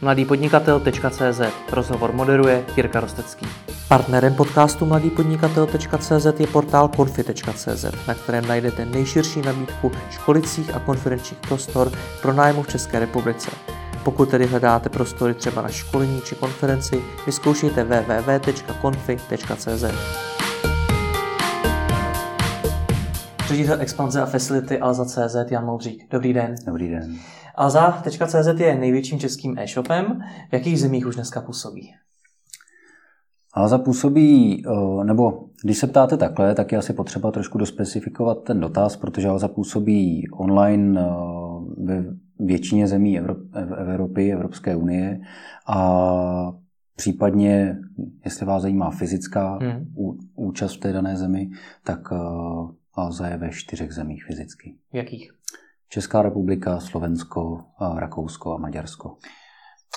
mladýpodnikatel.cz Rozhovor moderuje Jirka Rostecký. Partnerem podcastu mladýpodnikatel.cz je portál konfi.cz, na kterém najdete nejširší nabídku školicích a konferenčních prostor pro nájmu v České republice. Pokud tedy hledáte prostory třeba na školení či konferenci, vyzkoušejte www.confi.cz. Ředitel expanze a facility Alza.cz Jan Moudřík. Dobrý den. Dobrý den. Alza.cz je největším českým e-shopem. V jakých zemích už dneska působí? Alza působí, nebo když se ptáte takhle, tak je asi potřeba trošku dospecifikovat ten dotaz, protože Alza působí online ve většině zemí Evropy, Evropské unie a případně, jestli vás zajímá fyzická hmm. účast v té dané zemi, tak Alza je ve čtyřech zemích fyzicky. V jakých? Česká republika, Slovensko, Rakousko a Maďarsko.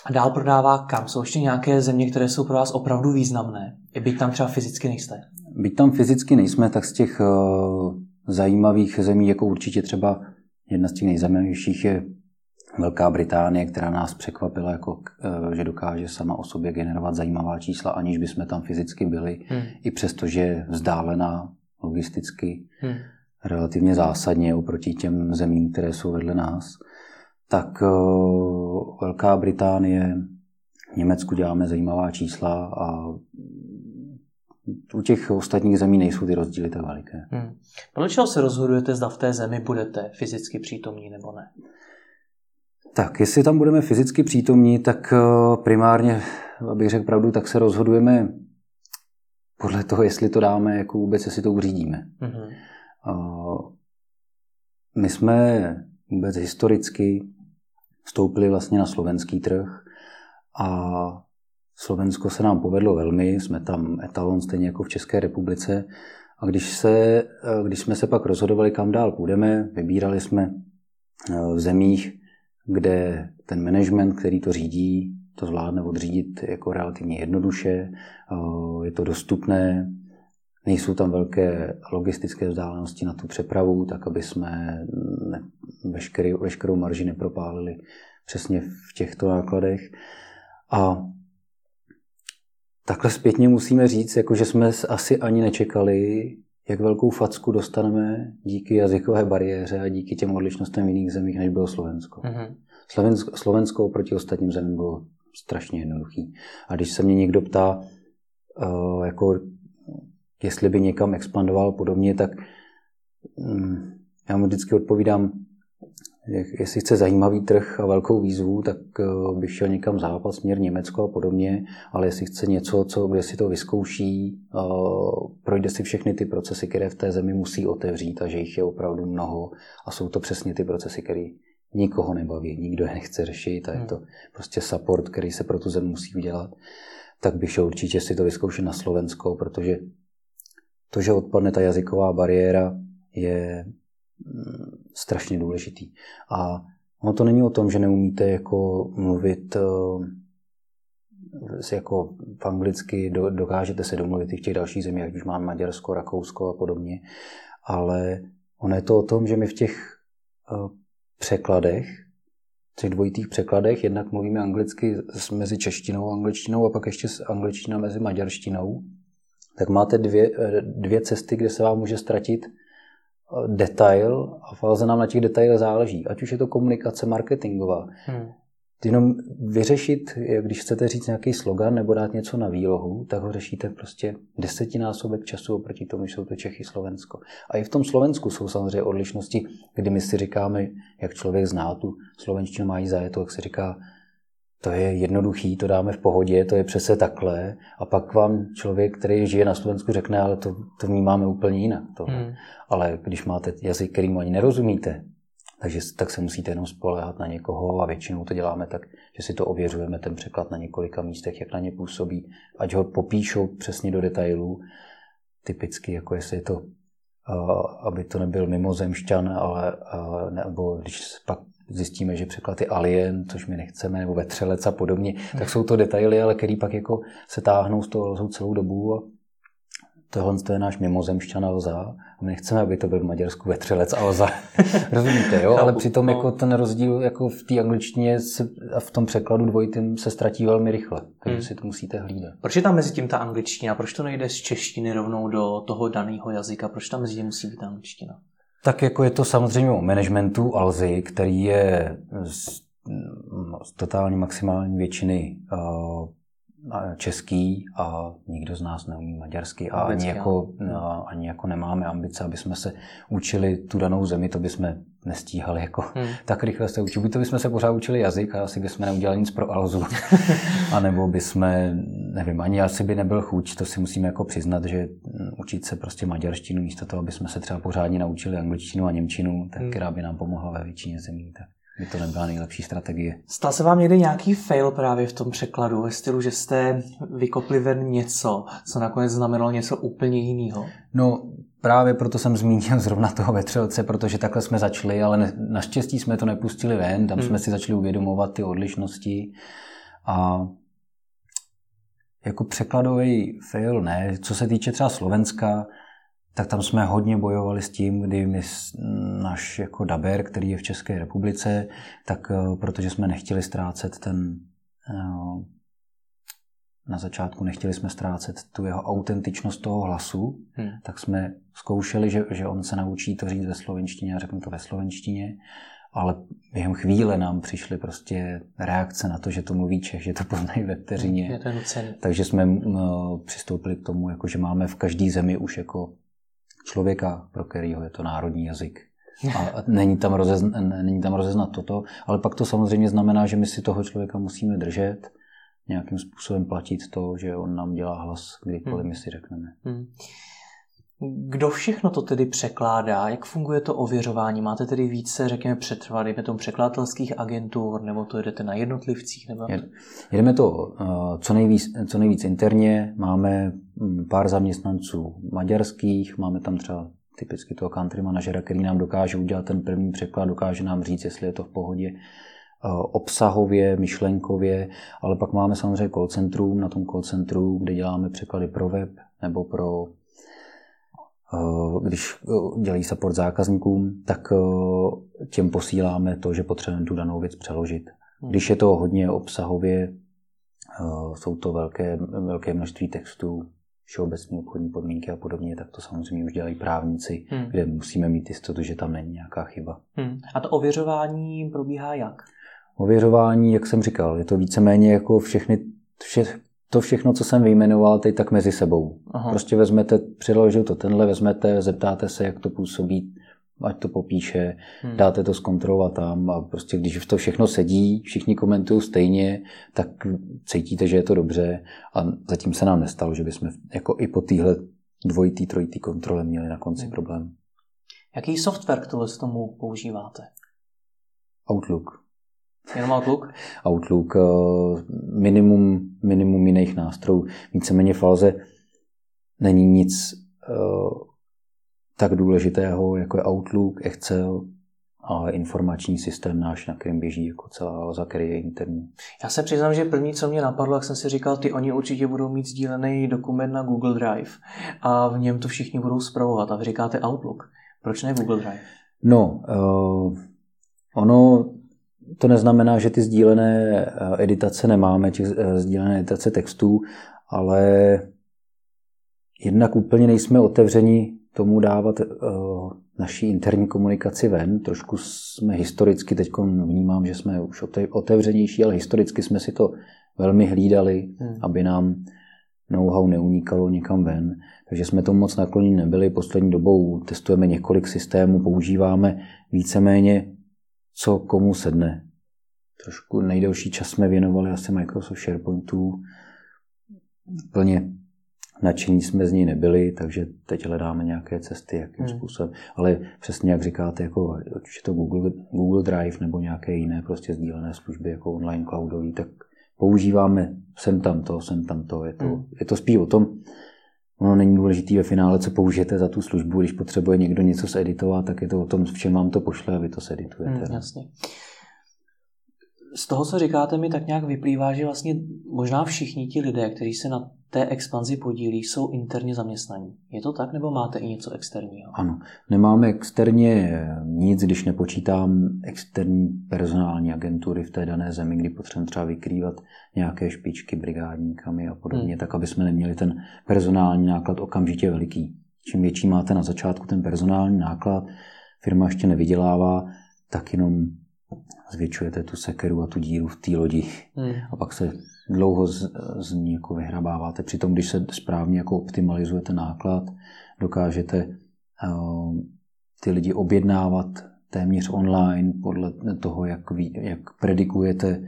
A dál prodává kam? Jsou ještě nějaké země, které jsou pro vás opravdu významné? I byť tam třeba fyzicky nejste? Byť tam fyzicky nejsme, tak z těch uh, zajímavých zemí, jako určitě třeba jedna z těch nejzajímavějších je Velká Británie, která nás překvapila, jako, uh, že dokáže sama o sobě generovat zajímavá čísla, aniž bychom tam fyzicky byli, hmm. i přesto, že vzdálená logisticky. Hmm relativně zásadně oproti těm zemím, které jsou vedle nás, tak eh, Velká Británie, v Německu děláme zajímavá čísla a u těch ostatních zemí nejsou ty rozdíly tak veliké. Hmm. Podle čeho se rozhodujete, zda v té zemi budete fyzicky přítomní nebo ne? Tak, jestli tam budeme fyzicky přítomní, tak eh, primárně, abych řekl pravdu, tak se rozhodujeme podle toho, jestli to dáme, jako vůbec, jestli to uřídíme. Mm-hmm. My jsme vůbec historicky vstoupili vlastně na slovenský trh a Slovensko se nám povedlo velmi, jsme tam etalon stejně jako v České republice. A když, se, když jsme se pak rozhodovali, kam dál půjdeme, vybírali jsme v zemích, kde ten management, který to řídí, to zvládne odřídit jako relativně jednoduše, je to dostupné, Nejsou tam velké logistické vzdálenosti na tu přepravu, tak aby jsme ne, veškerý, veškerou marži nepropálili přesně v těchto nákladech. A takhle zpětně musíme říct, jako že jsme asi ani nečekali, jak velkou facku dostaneme díky jazykové bariéře a díky těm odlišnostem v jiných zemích, než bylo Slovensko. Mm-hmm. Slovensko, Slovensko oproti ostatním zemím bylo strašně jednoduchý. A když se mě někdo ptá, uh, jako jestli by někam expandoval podobně, tak mm, já mu vždycky odpovídám, jestli chce zajímavý trh a velkou výzvu, tak eh, bych šel někam západ, směr Německo a podobně, ale jestli chce něco, co, kde si to vyzkouší, eh, projde si všechny ty procesy, které v té zemi musí otevřít a že jich je opravdu mnoho a jsou to přesně ty procesy, které nikoho nebaví, nikdo je nechce řešit a je to hmm. prostě support, který se pro tu zemi musí udělat, tak bych šel určitě si to vyzkoušet na Slovensko, protože to, že odpadne ta jazyková bariéra, je mm, strašně důležitý. A ono to není o tom, že neumíte jako mluvit eh, jako v anglicky, dokážete se domluvit i v těch dalších zemích, ať už máme Maďarsko, Rakousko a podobně, ale ono je to o tom, že my v těch eh, překladech, těch dvojitých překladech, jednak mluvíme anglicky mezi češtinou a angličtinou a pak ještě angličtina mezi maďarštinou tak máte dvě, eh, dvě cesty, kde se vám může ztratit eh, detail a fáze nám na těch detailech záleží. Ať už je to komunikace marketingová. Hmm. Jenom vyřešit, když chcete říct nějaký slogan nebo dát něco na výlohu, tak ho řešíte prostě desetinásobek času oproti tomu, že jsou to Čechy, Slovensko. A i v tom Slovensku jsou samozřejmě odlišnosti, kdy my si říkáme, jak člověk zná tu slovenštinu, má jí zajetou, jak se říká, to je jednoduchý, to dáme v pohodě, to je přesně takhle. A pak vám člověk, který žije na Slovensku, řekne, ale to, to vnímáme úplně jinak. To. Hmm. Ale když máte jazyk, kterým ani nerozumíte, takže tak se musíte jenom spolehat na někoho a většinou to děláme tak, že si to ověřujeme, ten překlad na několika místech, jak na ně působí, ať ho popíšou přesně do detailů, typicky, jako jestli je to, aby to nebyl mimozemšťan, ale nebo když pak zjistíme, že překlad je alien, což my nechceme, nebo vetřelec a podobně, tak jsou to detaily, ale který pak jako se táhnou z toho celou dobu a tohle je náš mimozemšťan Alza a my nechceme, aby to byl v Maďarsku vetřelec Alza. Rozumíte, jo? Ale přitom jako no. ten rozdíl jako v té angličtině se, a v tom překladu dvojitým se ztratí velmi rychle. Takže hmm. si to musíte hlídat. Proč je tam mezi tím ta angličtina? Proč to nejde z češtiny rovnou do toho daného jazyka? Proč tam mezi tím musí být ta angličtina? Tak jako je to samozřejmě o managementu Alzy, který je z, z totální maximální většiny uh, český a nikdo z nás neumí maďarsky a ani jako, no, ani jako nemáme ambice, aby jsme se učili tu danou zemi, to bychom nestíhali jako hmm. tak rychle se učit. Buď to bychom se pořád učili jazyk a asi bychom neudělali nic pro Alzu, a nebo bychom, nevím, ani asi by nebyl chuť, to si musíme jako přiznat, že učit se prostě maďarštinu místo toho, aby jsme se třeba pořádně naučili angličtinu a němčinu, tak hmm. která by nám pomohla ve většině zemí. Tak by to nebyla nejlepší strategie. Stal se vám někdy nějaký fail právě v tom překladu, ve stylu, že jste vykopli ven něco, co nakonec znamenalo něco úplně jiného? No, právě proto jsem zmínil zrovna toho vetřelce, protože takhle jsme začali, ale ne, naštěstí jsme to nepustili ven, tam hmm. jsme si začali uvědomovat ty odlišnosti a jako překladový fail ne. Co se týče třeba Slovenska, tak tam jsme hodně bojovali s tím, kdy my, náš jako Daber, který je v České republice, tak eh, protože jsme nechtěli ztrácet ten eh, na začátku nechtěli jsme ztrácet tu jeho autentičnost toho hlasu, hmm. tak jsme zkoušeli, že, že on se naučí to říct ve slovenštině a řeknu to ve slovenštině, ale během chvíle nám přišly prostě reakce na to, že to mluví Čech, že to poznají ve vteřině. Takže jsme přistoupili k tomu, jako, že máme v každé zemi už jako člověka, pro kterého je to národní jazyk. A není tam, rozezna, není tam rozeznat toto, ale pak to samozřejmě znamená, že my si toho člověka musíme držet, nějakým způsobem platit to, že on nám dělá hlas, kdykoliv hmm. my si řekneme. Hmm. Kdo všechno to tedy překládá? Jak funguje to ověřování? Máte tedy více, řekněme, přetrvat, dejme tomu překladatelských agentur, nebo to jedete na jednotlivcích? Nebo... Jedeme to uh, co nejvíc, co nejvíc interně. Máme mm, pár zaměstnanců maďarských, máme tam třeba typicky toho country manažera, který nám dokáže udělat ten první překlad, dokáže nám říct, jestli je to v pohodě uh, obsahově, myšlenkově, ale pak máme samozřejmě call centrum, na tom call centru, kde děláme překlady pro web nebo pro Eh, když eh, dělají support zákazníkům, tak eh, těm posíláme to, že potřebujeme tu danou věc přeložit. Hmm. Když je to hodně obsahově, jsou to velké, velké množství textů, všeobecné obchodní podmínky a podobně, tak to samozřejmě už dělají právníci, hmm. kde musíme mít jistotu, že tam není nějaká chyba. Hmm. A to ověřování probíhá jak? Ověřování, jak jsem říkal, je to víceméně jako všechny, vše, to všechno, co jsem vyjmenoval, teď tak mezi sebou. Aha. Prostě vezmete, přiložil to tenhle, vezmete, zeptáte se, jak to působí, ať to popíše, hmm. dáte to zkontrolovat tam a prostě když to všechno sedí, všichni komentují stejně, tak cítíte, že je to dobře a zatím se nám nestalo, že bychom jako i po téhle dvojitý, trojitý kontrole měli na konci hmm. problém. Jaký software k tomu používáte? Outlook. Jenom Outlook? Outlook, eh, minimum, minimum jiných nástrojů. Víceméně v Alze není nic uh, tak důležitého, jako je Outlook, Excel, a informační systém náš, na kterém běží jako celá Alza, který je interní. Já se přiznám, že první, co mě napadlo, jak jsem si říkal, ty oni určitě budou mít sdílený dokument na Google Drive a v něm to všichni budou zpravovat. A vy říkáte Outlook. Proč ne Google Drive? No, uh, ono to neznamená, že ty sdílené eh, editace nemáme, těch eh, sdílené editace textů, ale jednak úplně nejsme otevřeni tomu dávat uh, naší interní komunikaci ven. Trošku jsme historicky, teď vnímám, že jsme už otevřenější, ale historicky jsme si to velmi hlídali, hmm. aby nám know-how neunikalo někam ven. Takže jsme tomu moc nakloněni nebyli. Poslední dobou testujeme několik systémů, používáme víceméně co komu sedne. Trošku nejdelší čas jsme věnovali asi Microsoft SharePointu. Plně nadšení jsme z ní nebyli, takže teď hledáme nějaké cesty, jakým hmm. způsobem. Ale přesně jak říkáte, jako, je to Google, Google Drive nebo nějaké jiné prostě sdílené služby jako online cloudový, tak používáme sem tam to, sem tam to. Je to, hmm. je to spíš o tom, ono není důležité ve finále, co použijete za tu službu. Když potřebuje někdo něco zeditovat, tak je to o tom, v čem vám to pošle a vy to zeditujete. Hmm, jasně. Z toho, co říkáte, mi tak nějak vyplývá, že vlastně možná všichni ti lidé, kteří se na té expanzi podílí, jsou interně zaměstnaní. Je to tak, nebo máte i něco externího? Ano, nemáme externě nic, když nepočítám externí personální agentury v té dané zemi, kdy potřebujeme třeba vykrývat nějaké špičky brigádníkami a podobně, hmm. tak aby jsme neměli ten personální náklad okamžitě veliký. Čím větší máte na začátku ten personální náklad, firma ještě nevydělává, tak jenom zvětšujete tu sekeru a tu díru v té lodi hmm. a pak se dlouho z, z ní jako vyhrabáváte. Přitom, když se správně jako optimalizujete náklad, dokážete uh, ty lidi objednávat téměř online podle toho, jak, ví, jak predikujete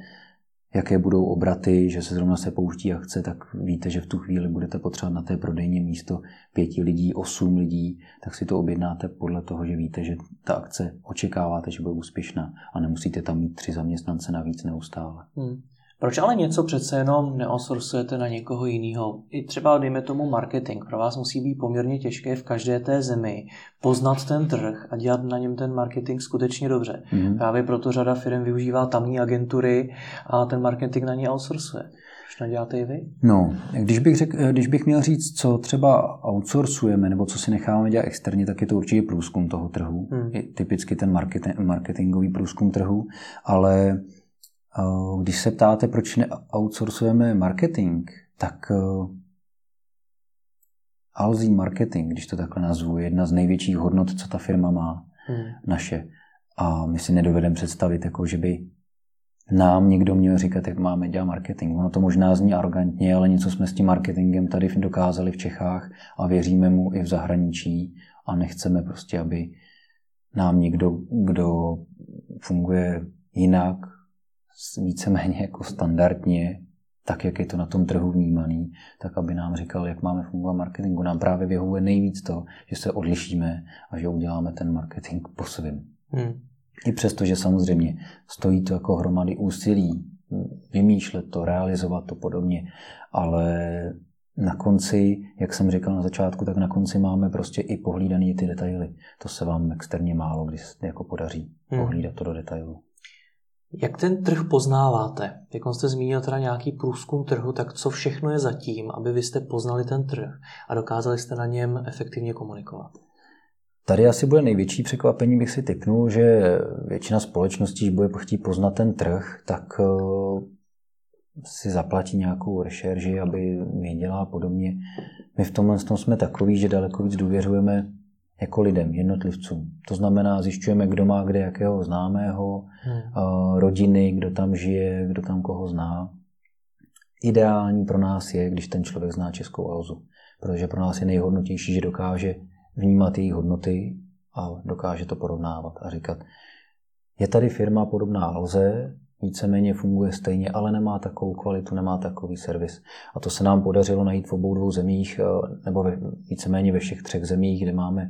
jaké budou obraty, že se zrovna se pouští akce, tak víte, že v tu chvíli budete potřebovat na té prodejně místo pěti lidí, osm lidí, tak si to objednáte podle toho, že víte, že ta akce očekáváte, že bude úspěšná a nemusíte tam mít tři zaměstnance navíc neustále. Hmm. Proč ale něco přece jenom neosorsujete na někoho jiného? I třeba, dejme tomu, marketing. Pro vás musí být poměrně těžké v každé té zemi poznat ten trh a dělat na něm ten marketing skutečně dobře. Mm-hmm. Právě proto řada firm využívá tamní agentury a ten marketing na ně outsourcuje. Proč neděláte i vy? No, když bych, řek, když bych měl říct, co třeba outsourcujeme nebo co si necháváme dělat externě, tak je to určitě průzkum toho trhu. Je typicky ten marketing, marketingový průzkum trhu, ale když se ptáte, proč neoutsourcujeme marketing, tak eh, Alzí marketing, když to takhle nazvu, je jedna z největších hodnot, co ta firma má, hmm. naše. A my si nedovedeme představit, jako, že by nám někdo měl říkat, jak máme dělat marketing. Ono to možná zní arrogantně, ale něco jsme s tím marketingem tady dokázali v Čechách a věříme mu i v zahraničí a nechceme prostě, aby nám někdo, kdo funguje jinak, víceméně jako standardně, tak, jak je to na tom trhu vnímaný, tak aby nám říkal, jak máme fungovat marketingu. Nám právě vyhovuje nejvíc to, že se odlišíme a že uděláme ten marketing po svým. Hmm. I přesto, že samozřejmě stojí to jako hromady úsilí, vymýšlet to, realizovat to podobně, ale na konci, jak jsem říkal na začátku, tak na konci máme prostě i pohlídaný ty detaily. To se vám externě málo kdy jako podaří hmm. pohlídat to do detailu. Jak ten trh poznáváte? Jak jste zmínil teda nějaký průzkum trhu, tak co všechno je zatím, aby vy jste poznali ten trh a dokázali jste na něm efektivně komunikovat? Tady asi bude největší překvapení, bych si typnul, že většina společností, když bude chtít poznat ten trh, tak eh, si zaplatí nějakou rešerži, aby věděla a podobně. My v tomhle tom jsme takový, že daleko víc důvěřujeme jako lidem, jednotlivcům. To znamená, zjišťujeme, kdo má kde jakého známého, hmm. rodiny, kdo tam žije, kdo tam koho zná. Ideální pro nás je, když ten člověk zná Českou Alzu, protože pro nás je nejhodnotější, že dokáže vnímat její hodnoty a dokáže to porovnávat a říkat, je tady firma podobná Alze, víceméně funguje stejně, ale nemá takovou kvalitu, nemá takový servis. A to se nám podařilo najít v obou dvou zemích, nebo víceméně ve všech třech zemích, kde máme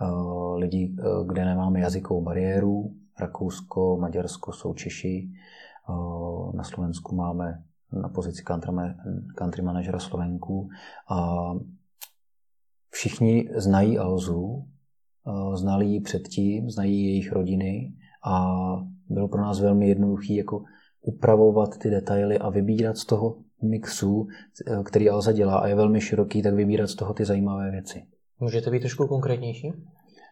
Eh, lidí, eh, kde nemáme jazykovou bariéru. Rakousko, Maďarsko jsou Češi. Eh, na Slovensku máme na pozici country manažera Slovenku. A všichni znají Alzu, znali ji předtím, znají jejich rodiny a bylo pro nás velmi jednoduché jako upravovat ty detaily a vybírat z toho mixu, který Alza dělá a je velmi široký, tak vybírat z toho ty zajímavé věci. Můžete být trošku konkrétnější?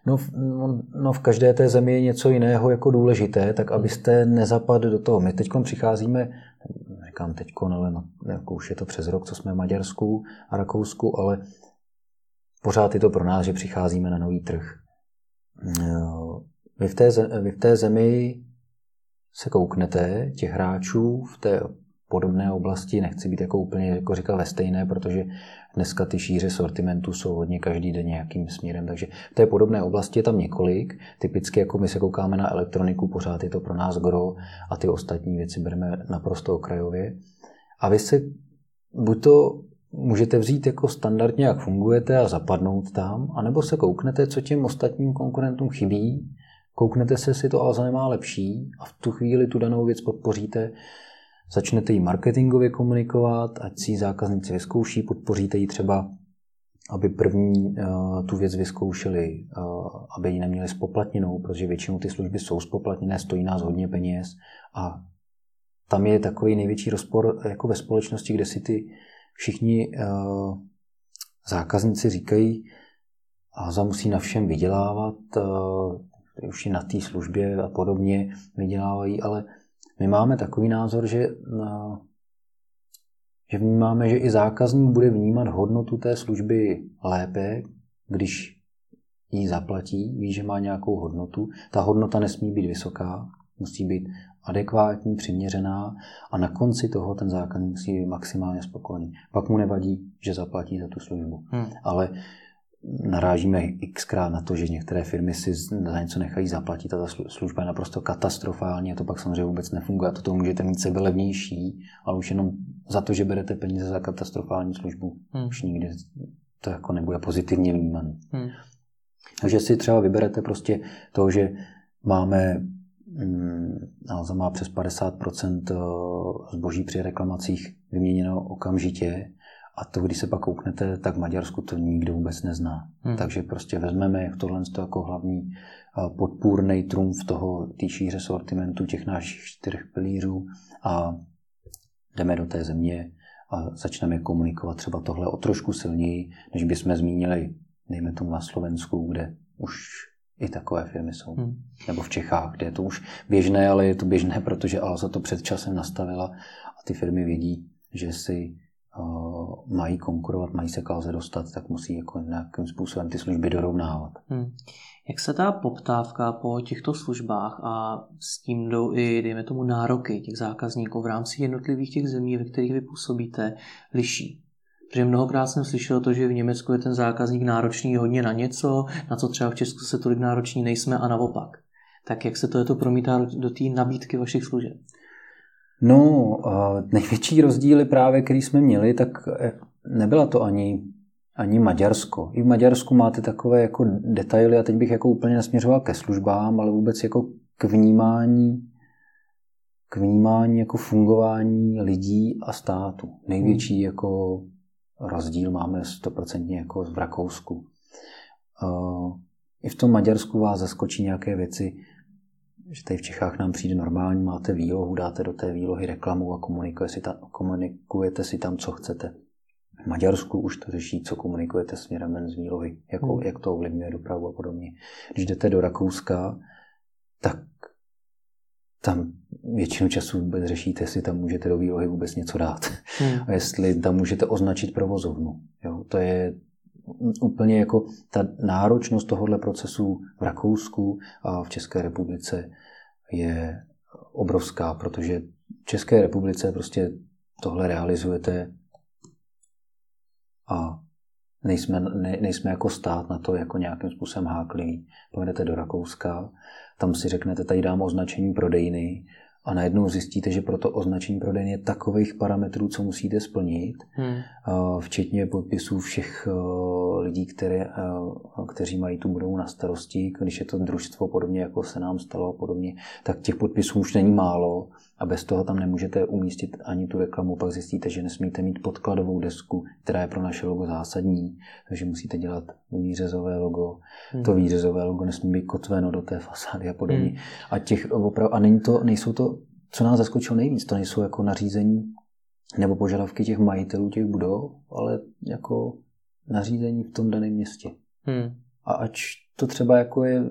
No, no, no v každé té zemi je něco jiného jako důležité, tak abyste nezapadli do toho. My teď přicházíme, říkám teď, ale no, jako už je to přes rok, co jsme v Maďarsku a Rakousku, ale pořád je to pro nás, že přicházíme na nový trh. Vy v té, vy v té zemi se kouknete těch hráčů v té podobné oblasti, nechci být jako úplně jako říkal ve stejné, protože dneska ty šíře sortimentu jsou hodně každý den nějakým směrem, takže v té podobné oblasti je tam několik. Typicky jako my se koukáme na elektroniku, pořád je to pro nás gro a ty ostatní věci bereme naprosto okrajově. A vy se buď to můžete vzít jako standardně, jak fungujete a zapadnout tam, anebo se kouknete, co těm ostatním konkurentům chybí, kouknete se, jestli to Alza nemá lepší a v tu chvíli tu danou věc podpoříte. Začnete ji marketingově komunikovat, ať si ji zákazníci vyzkouší, podpoříte ji třeba, aby první uh, tu věc vyzkoušeli, uh, aby ji neměli spoplatněnou, protože většinou ty služby jsou spoplatněné, stojí nás hodně peněz a tam je takový největší rozpor jako ve společnosti, kde si ty všichni uh, zákazníci říkají, Alza musí na všem vydělávat, uh, už i na té službě a podobně vydělávají, ale my máme takový názor, že, uh, že vnímáme, že i zákazník bude vnímat hodnotu té služby lépe, když ji zaplatí, ví, že má nějakou hodnotu. Ta hodnota nesmí být vysoká, musí být adekvátní, přiměřená a na konci toho ten zákazník musí být maximálně spokojený. Pak mu nevadí, že zaplatí za tu službu. Hmm. Ale narážíme xkrát na to, že některé firmy si za něco nechají zaplatit a ta služba je naprosto katastrofální a to pak samozřejmě vůbec nefunguje. A to můžete mít sebe levnější, ale už jenom za to, že berete peníze za katastrofální službu, hmm. už nikdy to jako nebude pozitivně vnímaný. Hmm. Takže si třeba vyberete prostě to, že máme mm, Alza má přes 50% eh, zboží při reklamacích vyměněno okamžitě a to, když se pak kouknete, tak Maďarsku to nikdo vůbec nezná. Hmm. Takže prostě vezmeme tohle jako hlavní podpůrný trumf toho té šíře sortimentu těch našich čtyřech pilířů a jdeme do té země a začneme komunikovat třeba tohle o trošku silněji, než bychom zmínili dejme tomu na Slovensku, kde už i takové firmy jsou. Hmm. Nebo v Čechách, kde je to už běžné, ale je to běžné, protože Alza to před časem nastavila a ty firmy vědí, že si mají konkurovat, mají se k Alze dostat, tak musí jako nějakým způsobem ty služby dorovnávat. Hmm. Jak se ta poptávka po těchto službách a s tím jdou i, dejme tomu, nároky těch zákazníků v rámci jednotlivých těch zemí, ve kterých vy působíte, liší? Protože mnohokrát jsem slyšel to, že v Německu je ten zákazník náročný hodně na něco, na co třeba v Česku se tolik nároční nejsme a naopak. Tak jak se to, je to promítá do té nabídky vašich služeb? No, největší rozdíly právě, který jsme měli, tak eh, nebyla to ani, ani Maďarsko. I v Maďarsku máte takové jako detaily a teď bych jako úplně nesměřoval ke službám, ale vůbec jako k vnímání k vnímání jako fungování lidí a státu. Největší hmm. jako rozdíl máme 100% jako v Rakousku. I v tom Maďarsku vás zaskočí nějaké věci, že tady v Čechách nám přijde normální, máte výlohu, dáte do té výlohy reklamu a komunikujete si tam, komunikujete si tam co chcete. V Maďarsku už to řeší, co komunikujete směrem ven z výlohy, jako, hmm. jak to ovlivňuje dopravu a podobně. Když jdete do Rakouska, tak tam většinu času vůbec řešíte, jestli tam můžete do výlohy vůbec něco dát. Hmm. A jestli tam můžete označit provozovnu. Jo, to je úplně jako ta náročnost tohohle procesu v Rakousku a v České republice je obrovská, protože v České republice prostě tohle realizujete a nejsme, ne, nejsme jako stát na to jako nějakým způsobem háklí. Pojedete do Rakouska, tam si řeknete, tady dám označení prodejny a najednou zjistíte, že pro to označení prodejny je takových parametrů, co musíte splnit, hmm. včetně podpisů všech lidí, které, kteří mají tu budovu na starosti, když je to družstvo podobně, jako se nám stalo a podobně, tak těch podpisů už není málo a bez toho tam nemůžete umístit ani tu reklamu. Pak zjistíte, že nesmíte mít podkladovou desku, která je pro naše logo zásadní, takže musíte dělat výřezové logo. Hmm. To výřezové logo nesmí být kotveno do té fasády a podobně. Hmm. A, těch, oprav, a není to, nejsou to, co nás zaskočilo nejvíc, to nejsou jako nařízení nebo požadavky těch majitelů těch budov, ale jako nařízení v tom daném městě. Hmm. A ač to třeba jako je,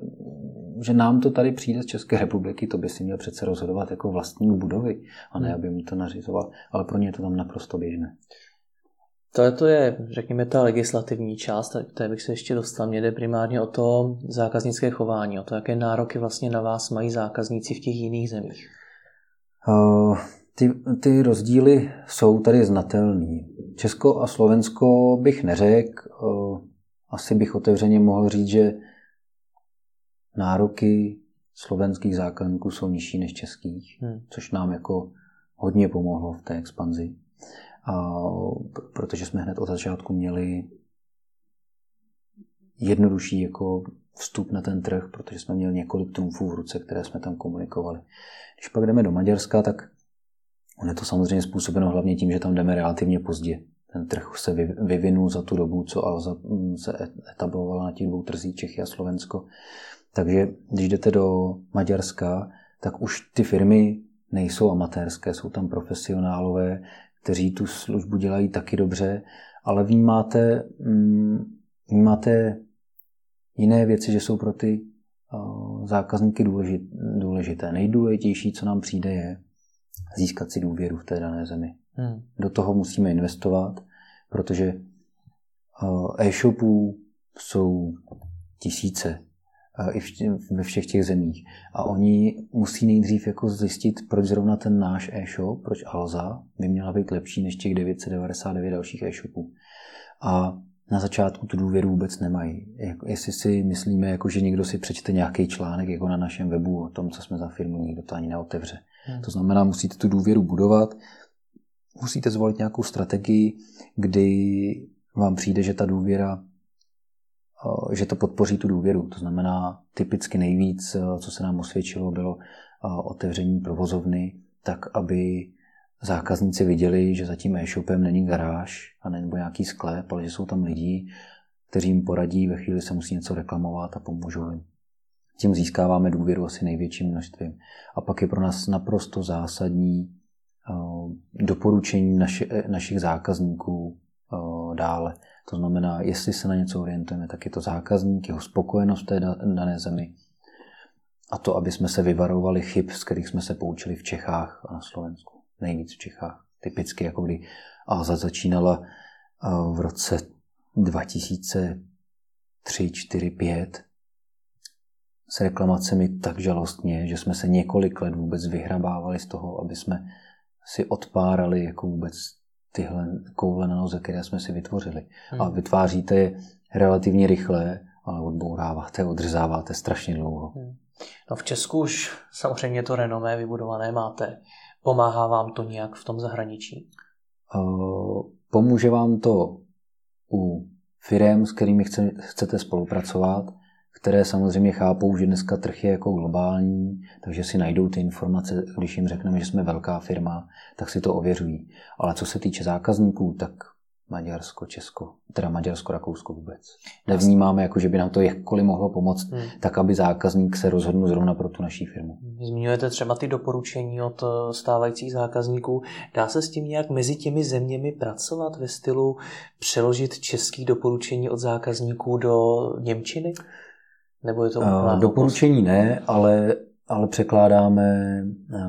že nám to tady přijde z České republiky, to by si měl přece rozhodovat jako vlastní budovy, a ne, hmm. aby mu to nařizoval, ale pro ně je to tam naprosto běžné. Tohle to je, řekněme, ta legislativní část, tak to bych se ještě dostal. Mě jde primárně o to zákaznické chování, o to, jaké nároky vlastně na vás mají zákazníci v těch jiných zemích. Uh, ty, ty rozdíly jsou tady znatelný. Česko a Slovensko bych neřekl. Uh, asi bych otevřeně mohl říct, že nároky slovenských zákazníků jsou nižší než českých, hmm. což nám jako hodně pomohlo v té expanzi. A, protože jsme hned od začátku měli jednodušší jako vstup na ten trh, protože jsme měli několik trumfů v ruce, které jsme tam komunikovali. Když pak jdeme do Maďarska, tak on je to samozřejmě způsobeno hlavně tím, že tam jdeme relativně pozdě. Ten trh se vyvinul za tu dobu, co Alza se etablovala na těch dvou trzích Čechy a Slovensko. Takže když jdete do Maďarska, tak už ty firmy nejsou amatérské, jsou tam profesionálové, kteří tu službu dělají taky dobře, ale vnímáte, mm, vnímáte jiné věci, že jsou pro ty zákazníky důležité. Nejdůležitější, co nám přijde, je získat si důvěru v té dané zemi. Hmm. Do toho musíme investovat, protože e-shopů jsou tisíce i ve všech těch zemích. A oni musí nejdřív jako zjistit, proč zrovna ten náš e-shop, proč Alza by měla být lepší než těch 999 dalších e-shopů. A na začátku tu důvěru vůbec nemají. Jako, jestli si myslíme, jako, že někdo si přečte nějaký článek jako na našem webu o tom, co jsme za firmu, nikdo to ani neotevře. Hmm. To znamená, musíte tu důvěru budovat, musíte zvolit nějakou strategii, kdy vám přijde, že ta důvěra Eh, že to podpoří tu důvěru. To znamená, typicky nejvíc, eh, co se nám osvědčilo, bylo eh, otevření provozovny, tak aby zákazníci viděli, že za tím e-shopem není garáž a nebo nějaký sklep, ale že jsou tam lidi, kteří jim poradí, ve chvíli se musí něco reklamovat a pomůžou jim. Tím získáváme důvěru asi největším množstvím. A pak je pro nás naprosto zásadní doporučení naši, našich zákazníků dále. To znamená, jestli se na něco orientujeme, tak je to zákazník, jeho spokojenost v té dané zemi. A to, aby jsme se vyvarovali chyb, z kterých jsme se poučili v Čechách a na Slovensku. Nejvíc v Čechách. Typicky, jako kdy Alza začínala v roce 2003, 4, 5 s reklamacemi tak žalostně, že jsme se několik let vůbec vyhrabávali z toho, aby jsme si odpárali jako vůbec tyhle koule na noze, které jsme si vytvořili. Hmm. A vytváříte je relativně rychle, ale odbouráváte, odřezáváte strašně dlouho. Hmm. No v Česku už samozřejmě to renomé vybudované máte. Pomáhá vám to nějak v tom zahraničí? Uh, pomůže vám to u firm, s kterými chce, chcete spolupracovat, které samozřejmě chápou, že dneska trh je jako globální, takže si najdou ty informace, když jim řekneme, že jsme velká firma, tak si to ověřují. Ale co se týče zákazníků, tak Maďarsko, Česko, teda Maďarsko, Rakousko vůbec. Nevnímáme, jako, že by nám to jakkoliv mohlo pomoct, hmm. tak aby zákazník se rozhodl zrovna pro tu naší firmu. Zmiňujete třeba ty doporučení od eh, stávajících zákazníků. Dá se s tím nějak mezi těmi zeměmi pracovat ve stylu přeložit český doporučení od zákazníků do Němčiny? Nebo je to uh, Doporučení ne, ale, ale překládáme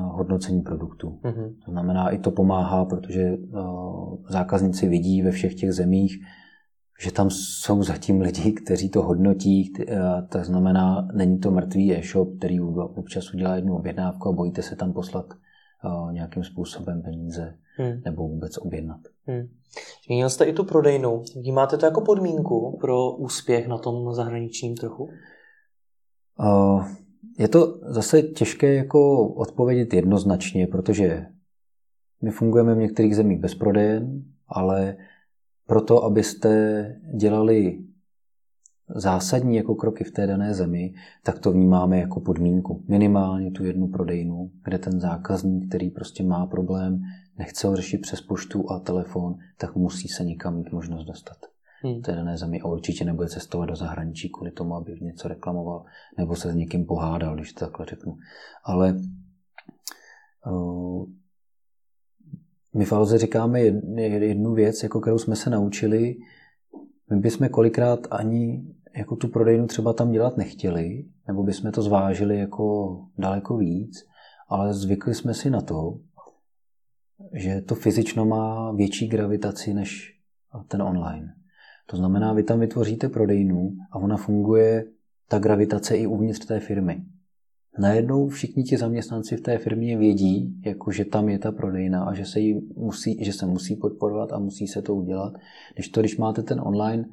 hodnocení produktu. Uh-huh. To znamená, i to pomáhá, protože uh, zákazníci vidí ve všech těch zemích, že tam jsou zatím lidi, kteří to hodnotí, to znamená, není to mrtvý e-shop, který občas udělá jednu objednávku a bojíte se tam poslat nějakým způsobem peníze hmm. nebo vůbec objednat. Hmm. Zmínil jste i tu prodejnu. Vnímáte to jako podmínku pro úspěch na tom zahraničním trhu? Je to zase těžké jako odpovědět jednoznačně, protože my fungujeme v některých zemích bez prodejen, ale proto, abyste dělali zásadní jako kroky v té dané zemi, tak to vnímáme jako podmínku. Minimálně tu jednu prodejnu, kde ten zákazník, který prostě má problém, nechce ho řešit přes poštu a telefon, tak musí se někam mít možnost dostat hmm. té dané zemi a určitě nebude cestovat do zahraničí kvůli tomu, aby něco reklamoval nebo se s někým pohádal, když to takhle řeknu. Ale uh, my v Alze říkáme jednu věc, jako kterou jsme se naučili. My bychom kolikrát ani jako tu prodejnu třeba tam dělat nechtěli, nebo bychom to zvážili jako daleko víc, ale zvykli jsme si na to, že to fyzično má větší gravitaci než ten online. To znamená, vy tam vytvoříte prodejnu a ona funguje, ta gravitace i uvnitř té firmy. Najednou všichni ti zaměstnanci v té firmě vědí, jako že tam je ta prodejna a že se, jí musí, že se musí podporovat a musí se to udělat. Když to, když máte ten online,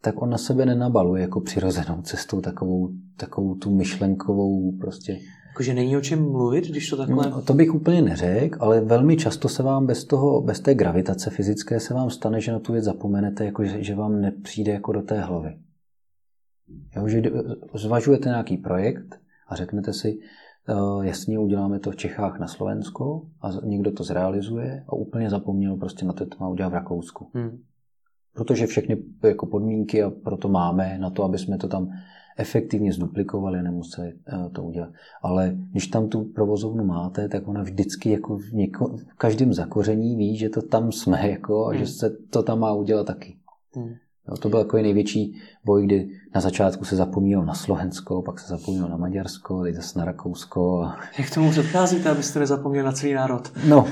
tak on na sebe nenabaluje jako přirozenou cestou takovou, takovou tu myšlenkovou prostě Jakože není o čem mluvit, když to takhle... No, to bych úplně neřekl, ale velmi často se vám bez toho, bez té gravitace fyzické se vám stane, že na tu věc zapomenete, jako že, že vám nepřijde jako do té hlavy. Jo, že zvažujete nějaký projekt a řeknete si, uh, jasně, uděláme to v Čechách na Slovensku a někdo to zrealizuje a úplně zapomněl prostě na to, to má udělat v Rakousku. Hmm. Protože všechny jako podmínky a proto máme na to, aby jsme to tam efektivně zduplikovali, nemuseli eh, to udělat. Ale když tam tu provozovnu máte, tak ona vždycky jako v, něko, v každém zakoření ví, že to tam jsme jako, a že hmm. se to tam má udělat taky. Hmm. No, to byl jako největší boj, kdy na začátku se zapomnělo na Slovensko, pak se zapomnělo na Maďarsko, teď zase na Rakousko. A... Jak tomu předcházíte, abyste nezapomněli na celý národ? No,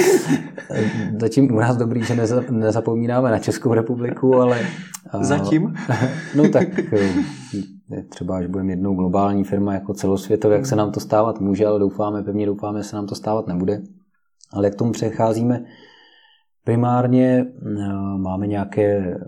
zatím u nás dobrý, že neza, nezapomínáme na Českou republiku, ale... Zatím? no tak eh, třeba, až budeme jednou globální firma jako celosvětově, jak se nám to stávat může, ale doufáme, pevně doufáme, že se nám to stávat nebude. Ale jak tomu přecházíme, Primárně eh, máme nějaké eh,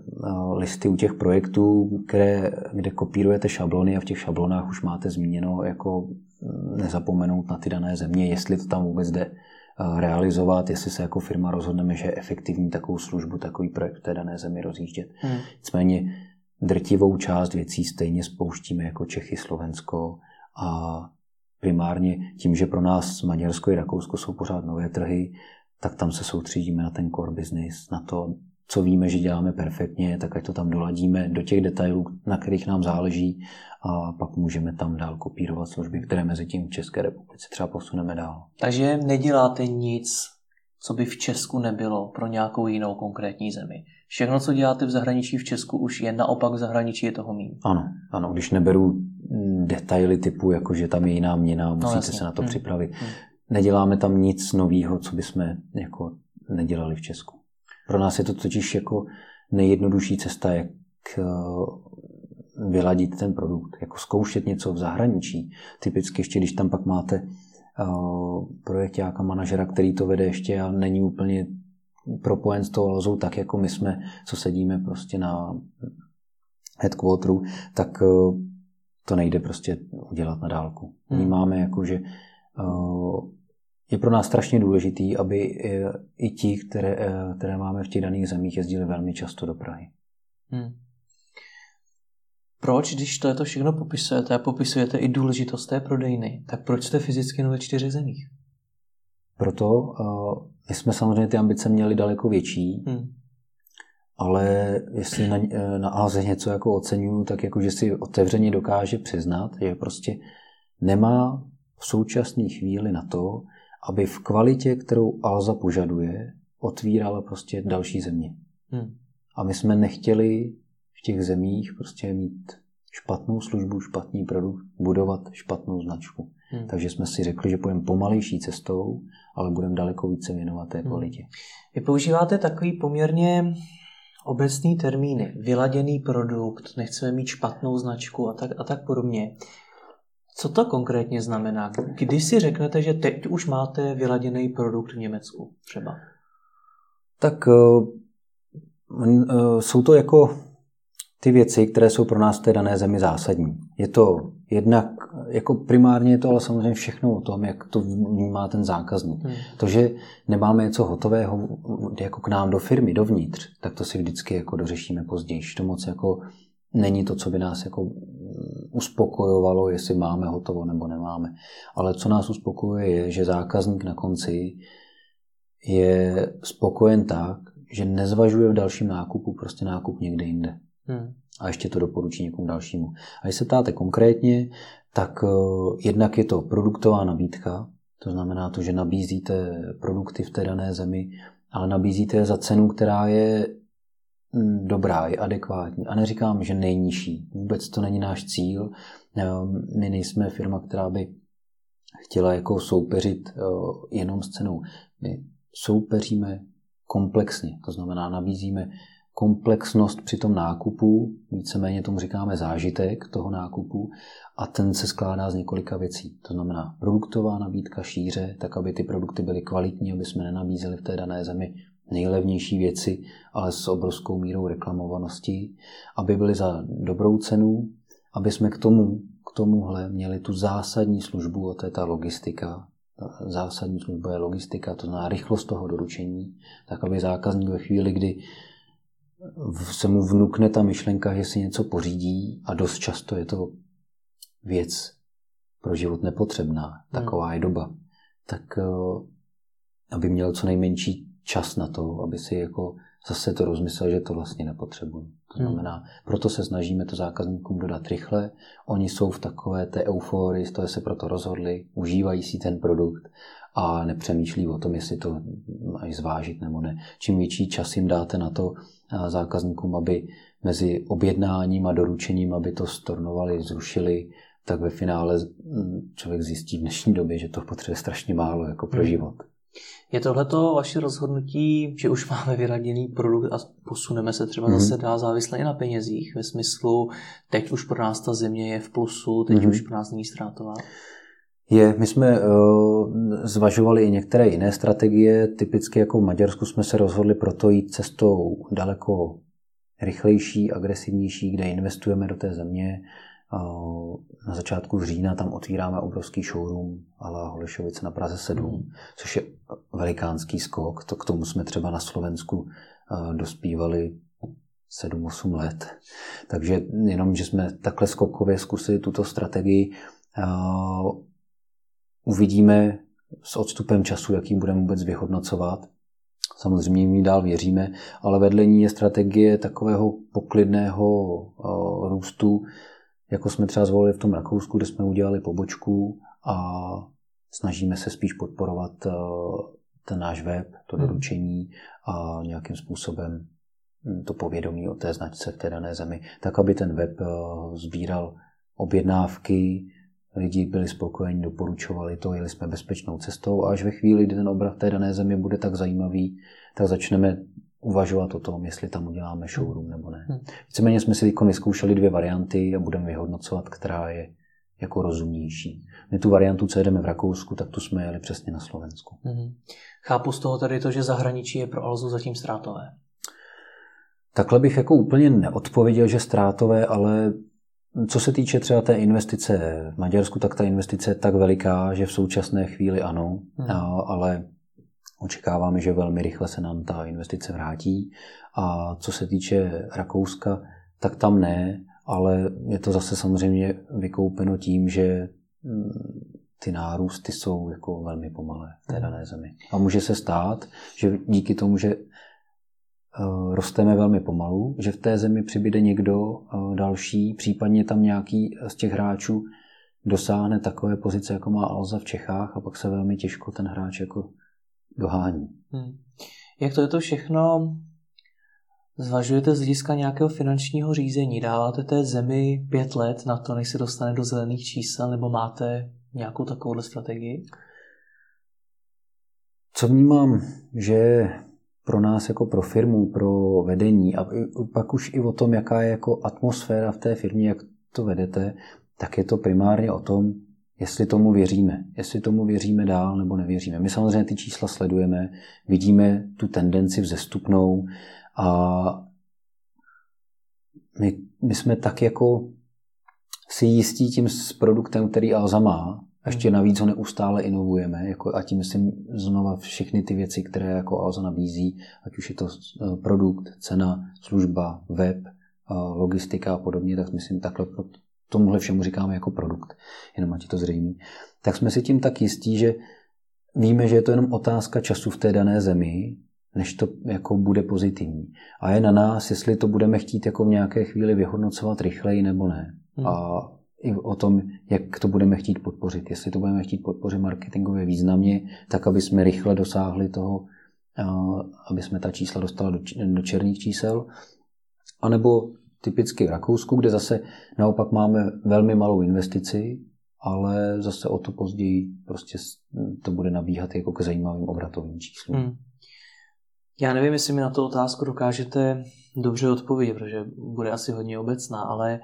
listy u těch projektů, které, kde kopírujete šablony a v těch šablonách už máte zmíněno jako mm, nezapomenout na ty dané země, jestli to tam vůbec jde eh, realizovat, jestli se jako firma rozhodneme, že je efektivní takovou službu, takový projekt v té dané zemi rozjíždět. Hmm. Nicméně drtivou část věcí stejně spouštíme jako Čechy, Slovensko a primárně tím, že pro nás Maďarsko i Rakousko jsou pořád nové trhy, tak tam se soustředíme na ten core business, na to, co víme, že děláme perfektně, tak ať to tam doladíme do těch detailů, na kterých nám záleží a pak můžeme tam dál kopírovat služby, které mezi tím v České republice třeba posuneme dál. Takže neděláte nic, co by v Česku nebylo pro nějakou jinou konkrétní zemi. Všechno, co děláte v zahraničí v Česku, už je naopak v zahraničí je toho méně. Ano, ano, když neberu detaily typu, jako že tam je jiná měna, no, musíte no, se na to hmm. připravit. Hmm neděláme tam nic nového, co bychom jako nedělali v Česku. Pro nás je to totiž jako nejjednodušší cesta, jak eh, vyladit ten produkt, jako zkoušet něco v zahraničí. Typicky ještě, když tam pak máte uh, projektáka, manažera, který to vede ještě a není úplně propojen s tou lozou tak, jako my jsme, co sedíme prostě na headquarteru, tak uh, to nejde prostě udělat na dálku. Hmm. My máme jako, že je pro nás strašně důležitý, aby i ti, které, eh, které máme v těch daných zemích, jezdili velmi často do Prahy. Hmm. Proč, když to, je to všechno popisujete a popisujete i důležitost té prodejny, tak proč jste fyzicky ve čtyřech zemích? Proto uh, my jsme samozřejmě ty ambice měli daleko větší, hmm. ale jestli na, eh, na Áze něco jako oceňuju, tak jako, že si otevřeně dokáže přiznat, že prostě nemá v současné chvíli na to, aby v kvalitě, kterou Alza požaduje, otvírala prostě další země. Hmm. A my jsme nechtěli v těch zemích prostě mít špatnou službu, špatný produkt, budovat špatnou značku. Hmm. Takže jsme si řekli, že půjdeme pomalejší cestou, ale budeme daleko více věnovat té hmm. kvalitě. Hmm. Vy používáte takový poměrně obecný termíny. Vyladěný produkt, nechceme mít špatnou značku a tak, a tak podobně. Co to konkrétně znamená? Kdy si řeknete, že teď už máte vyladěný produkt v Německu třeba? Tak uh, uh, jsou to jako ty věci, které jsou pro nás v té dané zemi zásadní. Je to jednak, jako primárně je to ale samozřejmě všechno o tom, jak to vnímá ten zákazník. Hmm. To, že nemáme něco hotového jako k nám do firmy, dovnitř, tak to si vždycky jako dořešíme později. To moc jako není to, co by nás jako uspokojovalo, jestli máme hotovo nebo nemáme. Ale co nás uspokojuje, je, že zákazník na konci je spokojen tak, že nezvažuje v dalším nákupu prostě nákup někde jinde. Hmm. A ještě to doporučí někomu dalšímu. A když se ptáte konkrétně, tak uh, jednak je to produktová nabídka, to znamená to, že nabízíte produkty v té dané zemi, ale nabízíte je za cenu, která je Mm, dobrá, je adekvátní. A neříkám, že nejnižší. Vůbec to není náš cíl. Ehm, my nejsme firma, která by chtěla jako soupeřit eh, jenom s cenou. My soupeříme komplexně, to znamená nabízíme komplexnost při tom nákupu, víceméně tomu říkáme zážitek toho nákupu a ten se skládá z několika věcí. To znamená produktová nabídka šíře, tak aby ty produkty byly kvalitní, aby jsme nenabízeli v té dané zemi nejlevnější věci, ale s obrovskou mírou reklamovanosti, aby byly za dobrou cenu, aby jsme k tomu, k tomuhle měli tu zásadní službu, a to je ta logistika. Zásadní služba je logistika, to znamená rychlost toho doručení, tak aby zákazník ve chvíli, kdy se mu vnukne ta myšlenka, že si něco pořídí a dost často je to věc pro život nepotřebná, taková je doba, tak eh, aby měl co nejmenší čas na to, aby si jako zase to rozmyslel, že to vlastně nepotřebuji. To Hmm. znamená, proto se snažíme to zákazníkům dodat rychle. Oni jsou v takové té euforii, z toho se proto rozhodli, užívají si ten produkt a nepřemýšlí o tom, jestli to mají zvážit nebo ne. Čím větší čas jim dáte na to a zákazníkům, aby mezi objednáním a doručením, aby to stornovali, zrušili, tak ve finále mm, člověk zjistí v dnešní době, že to potřebuje strašně málo jako pro Hmm. život. Je tohleto vaše rozhodnutí, že už máme vyraděný produkt a posuneme se třeba Mhm. zase dál závisle i na penězích, ve smyslu, teď už pro nás ta země je v plusu, teď Mhm. už pro nás není ztrátová. Je, my jsme uh, zvažovali i některé jiné strategie. Typicky jako v Maďarsku jsme se rozhodli proto jít cestou daleko rychlejší, agresivnější, kde investujeme do té země. Na začátku října tam otvíráme obrovský showroom ala Holešovice na Praze 7, Mhm. což je velikánský skok. To k tomu jsme třeba na Slovensku uh, dospívali 7-8 let. Takže jenom, že jsme takhle skokově zkusili tuto strategii, uh, uvidíme s odstupem času, jaký budeme vůbec vyhodnocovat. Samozřejmě my dál věříme, ale vedle ní je strategie takového poklidného uh, růstu, jako jsme třeba zvolili v tom Rakousku, kde jsme udělali pobočku a snažíme se spíš podporovat uh, ten náš web, to Hmm. doručení a nějakým způsobem hm, to povědomí o té značce v té dané zemi, tak aby ten web uh, sbíral objednávky, lidi byli spokojeni, doporučovali to, jeli jsme bezpečnou cestou a až ve chvíli, kdy ten obrat v té dané zemi bude tak zajímavý, tak začneme uvažovat o tom, jestli tam uděláme showroom nebo ne. Hmm. Víceméně jsme si teď vyzkoušeli dvě varianty a budeme vyhodnocovat, která je jako rozumnější. My tu variantu, co jedeme v Rakousku, tak tu jsme jeli přesně na Slovensku. Mhm. Chápu z toho tady to, že zahraničí je pro Alzu zatím ztrátové. Takhle bych jako úplně neodpověděl, že ztrátové, ale co se týče třeba té investice v Maďarsku, tak ta investice je tak veliká, že v současné chvíli ano, Hmm. ale očekáváme, že velmi rychle se nám ta investice vrátí. A co se týče Rakouska, tak tam ne, ale je to zase samozřejmě vykoupeno tím, že mm, ty nárůsty jsou jako velmi pomalé v té Hmm. dané zemi. A může se stát, že díky tomu, že eh, rosteme velmi pomalu, že v té zemi přibyde někdo eh, další, případně tam nějaký z těch hráčů dosáhne takové pozice, jako má Alza v Čechách a pak se velmi těžko ten hráč jako dohání. Hmm. Jak to je to všechno zvažujete z hlediska nějakého finančního řízení? Dáváte té zemi pět let na to, než se dostane do zelených čísel, nebo máte nějakou takovouhle strategii? Co vnímám, že pro nás jako pro firmu, pro vedení a pak už i o tom, jaká je jako atmosféra v té firmě, jak to vedete, tak je to primárně o tom, jestli tomu věříme. Jestli tomu věříme dál nebo nevěříme. My samozřejmě ty čísla sledujeme, vidíme tu tendenci vzestupnou a my, my jsme tak jako si jistí tím s produktem, který Alza má, a ještě navíc ho neustále inovujeme, jako a tím myslím znova všechny ty věci, které jako Alza nabízí, ať už je to eh, produkt, cena, služba, web, eh, logistika a podobně, tak myslím takhle tomuhle všemu říkáme jako produkt, jenom ať je to zřejmé. Tak jsme si tím tak jistí, že víme, že je to jenom otázka času v té dané zemi, než to jako bude pozitivní. A je na nás, jestli to budeme chtít jako v nějaké chvíli vyhodnocovat rychleji nebo ne. Hmm. A i o tom, jak to budeme chtít podpořit. Jestli to budeme chtít podpořit marketingově významně, tak aby jsme rychle dosáhli toho, aby jsme ta čísla dostala do, č- do černých čísel. A nebo typicky v Rakousku, kde zase naopak máme velmi malou investici, ale zase o to později prostě to bude nabíhat jako k zajímavým obratovým číslům. Hmm. Já nevím, jestli mi na tu otázku dokážete dobře odpovědět, protože bude asi hodně obecná, ale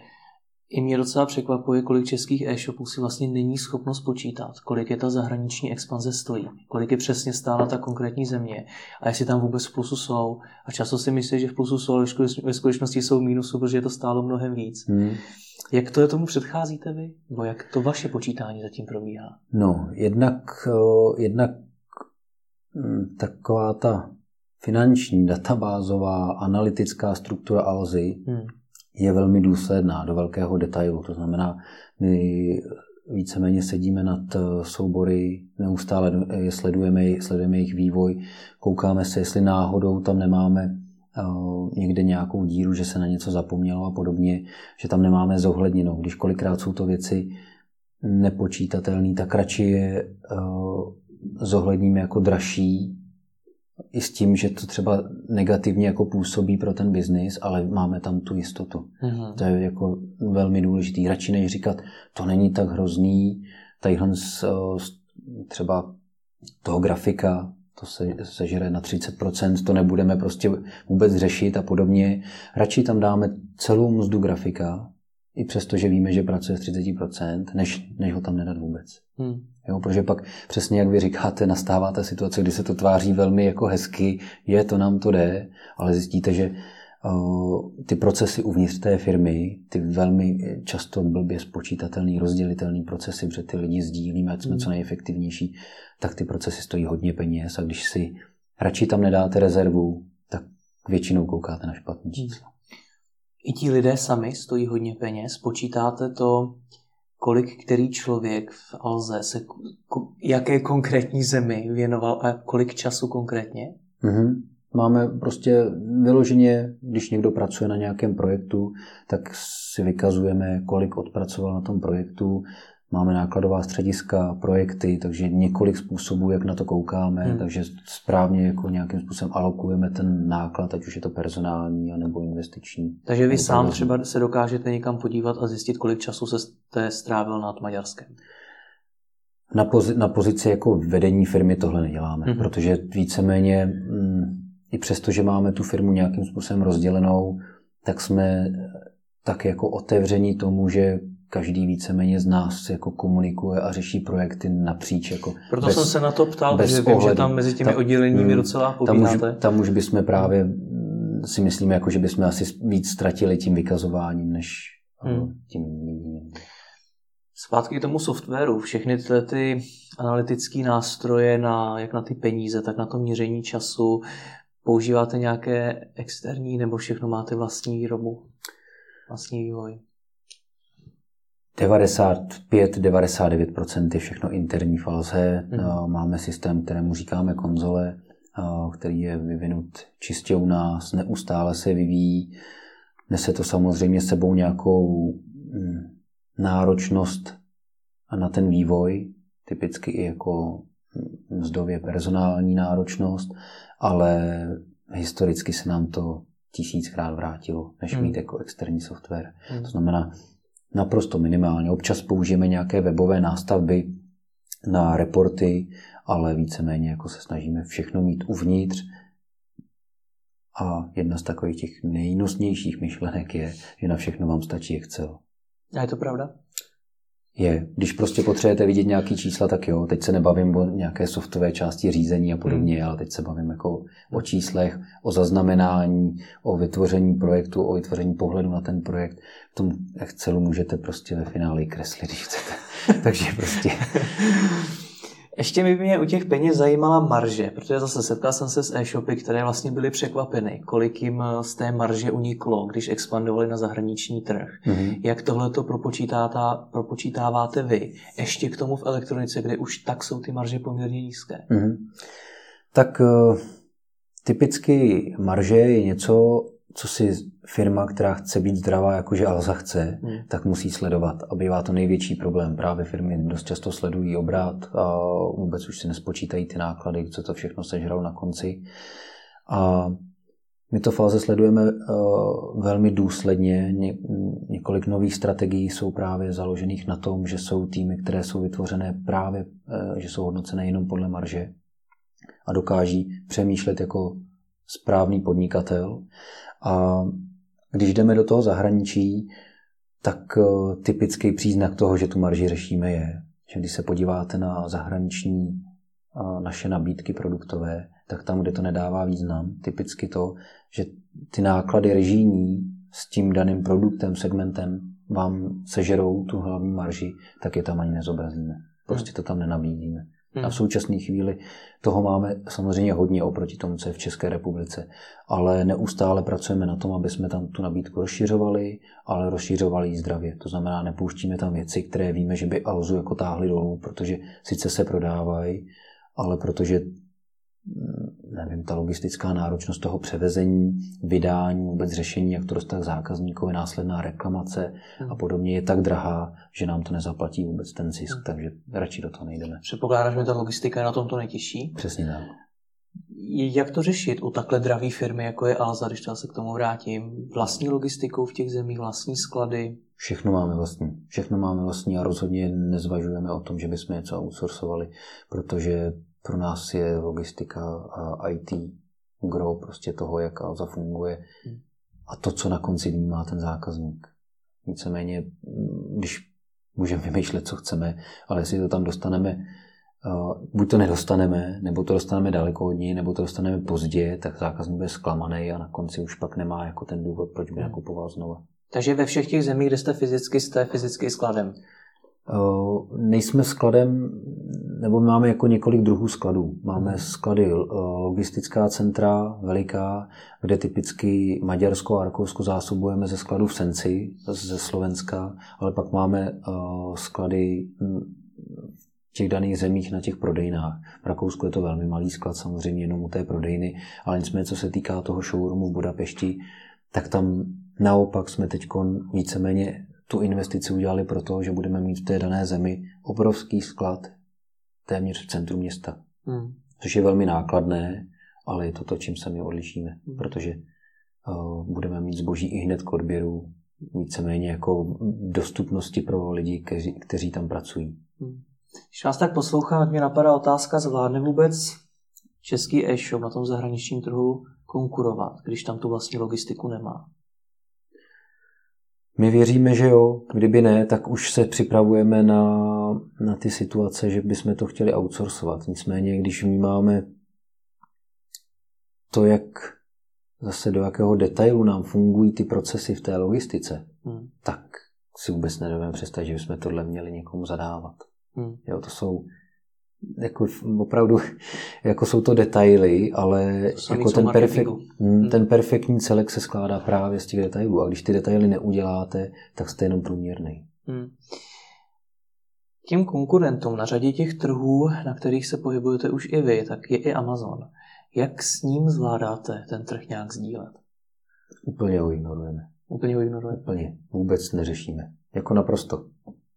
i mě docela překvapuje, kolik českých e-shopů si vlastně není schopno spočítat, kolik je ta zahraniční expanze stojí, kolik je přesně stála ta konkrétní země a jestli tam vůbec v plusu jsou. A často si myslí, že v plusu jsou, ale ve skutečnosti jsou v mínusu, protože je to stálo mnohem víc. Hmm. Jak to je tomu předcházíte vy? Nebo jak to vaše počítání zatím probíhá? No, jednak, jednak hm, taková ta finanční, databázová, analytická struktura Alzy Hmm. Je velmi důsledná do velkého detailu. To znamená, my víceméně sedíme nad eh, soubory, neustále je sledujeme, sledujeme jejich vývoj, koukáme se, jestli náhodou tam nemáme někde nějakou díru, že se na něco zapomnělo a podobně, že tam nemáme zohledněno. Když kolikrát jsou to věci nepočítatelné, tak radši je zohledníme jako dražší i s tím, že to třeba negativně jako působí pro ten biznis, ale máme tam tu jistotu. Mm-hmm. To je jako velmi důležitý. Radši než říkat, to není tak hrozný, tadyhle z, třeba toho grafika, to se sežere na 30%, to nebudeme prostě vůbec řešit a podobně. Radši tam dáme celou mzdu grafika, i přesto, že víme, že pracuje z 30%, než, než ho tam nedat vůbec. Hmm. Jo, protože pak přesně jak vy říkáte, nastává ta situace, kdy se to tváří velmi jako hezky, je, to nám to jde, ale zjistíte, že uh, ty procesy uvnitř té firmy, ty velmi často blbě spočítatelný, rozdělitelný procesy, protože ty lidi sdílíme, ať jsme hmm. co nejefektivnější, tak ty procesy stojí hodně peněz a když si radši tam nedáte rezervu, tak většinou koukáte na špatný číslo. I ti lidé sami stojí hodně peněz. Počítáte to, kolik který člověk v Alze se jaké konkrétní zemi věnoval a kolik času konkrétně? Mm-hmm. Máme prostě vyloženě, když někdo pracuje na nějakém projektu, tak si vykazujeme, kolik odpracoval na tom projektu, Máme nákladová střediska, projekty, takže několik způsobů, jak na to koukáme, hmm. takže správně jako nějakým způsobem alokujeme ten náklad, ať už je to personální nebo investiční. Takže vy sám třeba se dokážete někam podívat a zjistit, kolik času se jste strávil nad Maďarskem. Na, pozi- na pozici jako vedení firmy tohle neděláme, hmm. protože víceméně mm, i přesto, že máme tu firmu nějakým způsobem rozdělenou, tak jsme tak jako otevření tomu, že každý víceméně z nás jako komunikuje a řeší projekty napříč. Jako Proto bez, jsem se na to ptal, protože vím, že tam mezi těmi odděleními hmm, docela povídáte. Tam už, tam už bychom právě mm, si myslíme, jako, že bychom asi víc ztratili tím vykazováním, než hmm. tím míněním. Zpátky k tomu softwaru. Všechny tyhle ty analytické nástroje, na, jak na ty peníze, tak na to měření času, používáte nějaké externí nebo všechno máte vlastní výrobu, vlastní vývoj? 95-99% je všechno interní falze. Mm. Máme systém, kterému říkáme konzole, který je vyvinut čistě u nás, neustále se vyvíjí. Nese to samozřejmě sebou nějakou mm, náročnost na ten vývoj, typicky i jako mzdově personální náročnost, ale historicky se nám to tisíckrát vrátilo, než mít mm. jako externí software. Mm. To znamená, naprosto minimálně. Občas použijeme nějaké webové nástavby na reporty, ale víceméně jako se snažíme všechno mít uvnitř. A jedna z takových těch nejnosnějších myšlenek je, že na všechno vám stačí Excel. A je to pravda? Je. Když prostě potřebujete vidět nějaký čísla, tak jo. Teď se nebavím o nějaké softové části řízení a podobně, hmm. ale teď se bavím jako o číslech, o zaznamenání, o vytvoření projektu, o vytvoření pohledu na ten projekt. V tom Excelu můžete prostě ve finále kreslit, když chcete. Takže prostě ještě mi mě u těch peněz zajímala marže, protože zase setkal jsem se s e-shopy, které vlastně byly překvapeny, kolik jim eh, z té marže uniklo, když expandovali na zahraniční trh. Mm-hmm. Jak tohle to propočítáváte vy? Ještě k tomu v elektronice, kde už tak jsou ty marže poměrně nízké. Mm-hmm. Tak uh, typicky marže je něco, co si firma, která chce být zdravá, jakože Alza chce, hmm. tak musí sledovat. A bývá to největší problém. Právě firmy dost často sledují obrat a vůbec už si nespočítají ty náklady, co to všechno sežral na konci. A my to fáze sledujeme uh, velmi důsledně. Ně, několik nových strategií jsou právě založených na tom, že jsou týmy, které jsou vytvořené právě, uh, že jsou hodnocené jenom podle marže a dokáží přemýšlet jako správný podnikatel. A když jdeme do toho zahraničí, tak eh, typický příznak toho, že tu marži řešíme, je, že když se podíváte na zahraniční eh, naše nabídky produktové, tak tam, kde to nedává význam, typicky to, že ty náklady režijní s tím daným produktem, segmentem vám sežerou tu hlavní marži, tak je tam ani nezobrazíme. Prostě to tam nenabídíme. Hmm. A v současné chvíli toho máme samozřejmě hodně oproti tomu, co je v České republice. Ale neustále pracujeme na tom, aby jsme tam tu nabídku rozšiřovali, ale rozšiřovali ji zdravě. To znamená, nepouštíme tam věci, které víme, že by Alzu jako táhly dolů, protože sice se prodávají, ale protože nevím, ta logistická náročnost toho převezení, vydání, vůbec řešení, jak to dostat k zákazníkovi, následná reklamace hmm. a podobně je tak drahá, že nám to nezaplatí vůbec ten zisk, hmm. takže radši do toho nejdeme. Předpokládáš, že ta logistika je na tom to nejtěžší? Přesně tak. Jak to řešit u takhle dravé firmy, jako je Alza, když se k tomu vrátím? Vlastní logistikou v těch zemích, vlastní sklady? Všechno máme vlastní. Všechno máme vlastní a rozhodně nezvažujeme o tom, že bychom něco outsourcovali, protože pro nás je logistika a IT gro prostě toho, jak Alza funguje hmm. a to, co na konci dní má ten zákazník. Víceméně, když můžeme vymýšlet, co chceme, ale jestli to tam dostaneme, buď to nedostaneme, nebo to dostaneme daleko od ní, nebo to dostaneme pozdě, tak zákazník bude zklamaný a na konci už pak nemá jako ten důvod, proč by hmm. nakupoval znova. Takže ve všech těch zemích, kde jste fyzicky, jste fyzicky skladem? Nejsme skladem, nebo máme jako několik druhů skladů. Máme sklady logistická centra, veliká, kde typicky Maďarsko a Rakousko zásobujeme ze skladů v Senci, ze Slovenska, ale pak máme sklady v těch daných zemích na těch prodejnách. V Rakousku je to velmi malý sklad, samozřejmě jenom u té prodejny, ale nicméně co se týká toho showroomu v Budapešti, tak tam naopak jsme teď víceméně tu investici udělali proto, že budeme mít v té dané zemi obrovský sklad téměř v centru města. Hmm. Což je velmi nákladné, ale je to to, čím se my odlišíme, hmm. protože uh, budeme mít zboží i hned k odběru, víceméně jako dostupnosti pro lidi, kteří, kteří tam pracují. Hmm. Když vás tak poslouchám, tak mě napadá otázka, zvládne vůbec český e-shop na tom zahraničním trhu konkurovat, když tam tu vlastní logistiku nemá? My věříme, že jo. Kdyby ne, tak už se připravujeme na, na ty situace, že bychom to chtěli outsourcovat. Nicméně, když máme to, jak zase do jakého detailu nám fungují ty procesy v té logistice, hmm. tak si vůbec nedovedeme představit, že bychom tohle měli někomu zadávat. Hmm. Jo, to jsou jako opravdu, jako jsou to detaily, ale to jako ten, perfekt, hmm. ten perfektní celek se skládá právě z těch detailů. A když ty detaily neuděláte, tak jste jenom průměrný. Hmm. Těm konkurentům na řadě těch trhů, na kterých se pohybujete už i vy, tak je i Amazon. Jak s ním zvládáte ten trh nějak sdílet? Úplně ho ignorujeme. Úplně ho ignorujeme? Úplně. Vůbec neřešíme. Jako naprosto.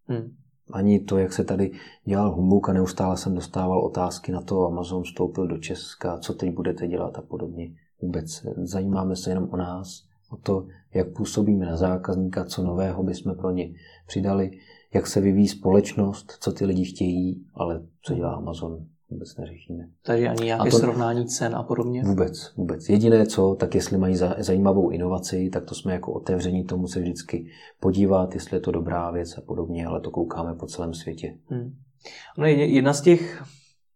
Hmm ani to, jak se tady dělal humbuk a neustále jsem dostával otázky na to, Amazon vstoupil do Česka, co teď budete dělat a podobně. Vůbec zajímáme se jenom o nás, o to, jak působíme na zákazníka, co nového bychom pro ně přidali, jak se vyvíjí společnost, co ty lidi chtějí, ale co dělá Amazon, vůbec neřešíme. Takže ani nějaké to, srovnání cen a podobně? Vůbec, vůbec. Jediné co, tak jestli mají zajímavou inovaci, tak to jsme jako otevření tomu se vždycky podívat, jestli je to dobrá věc a podobně, ale to koukáme po celém světě. Hmm. No jedna z těch,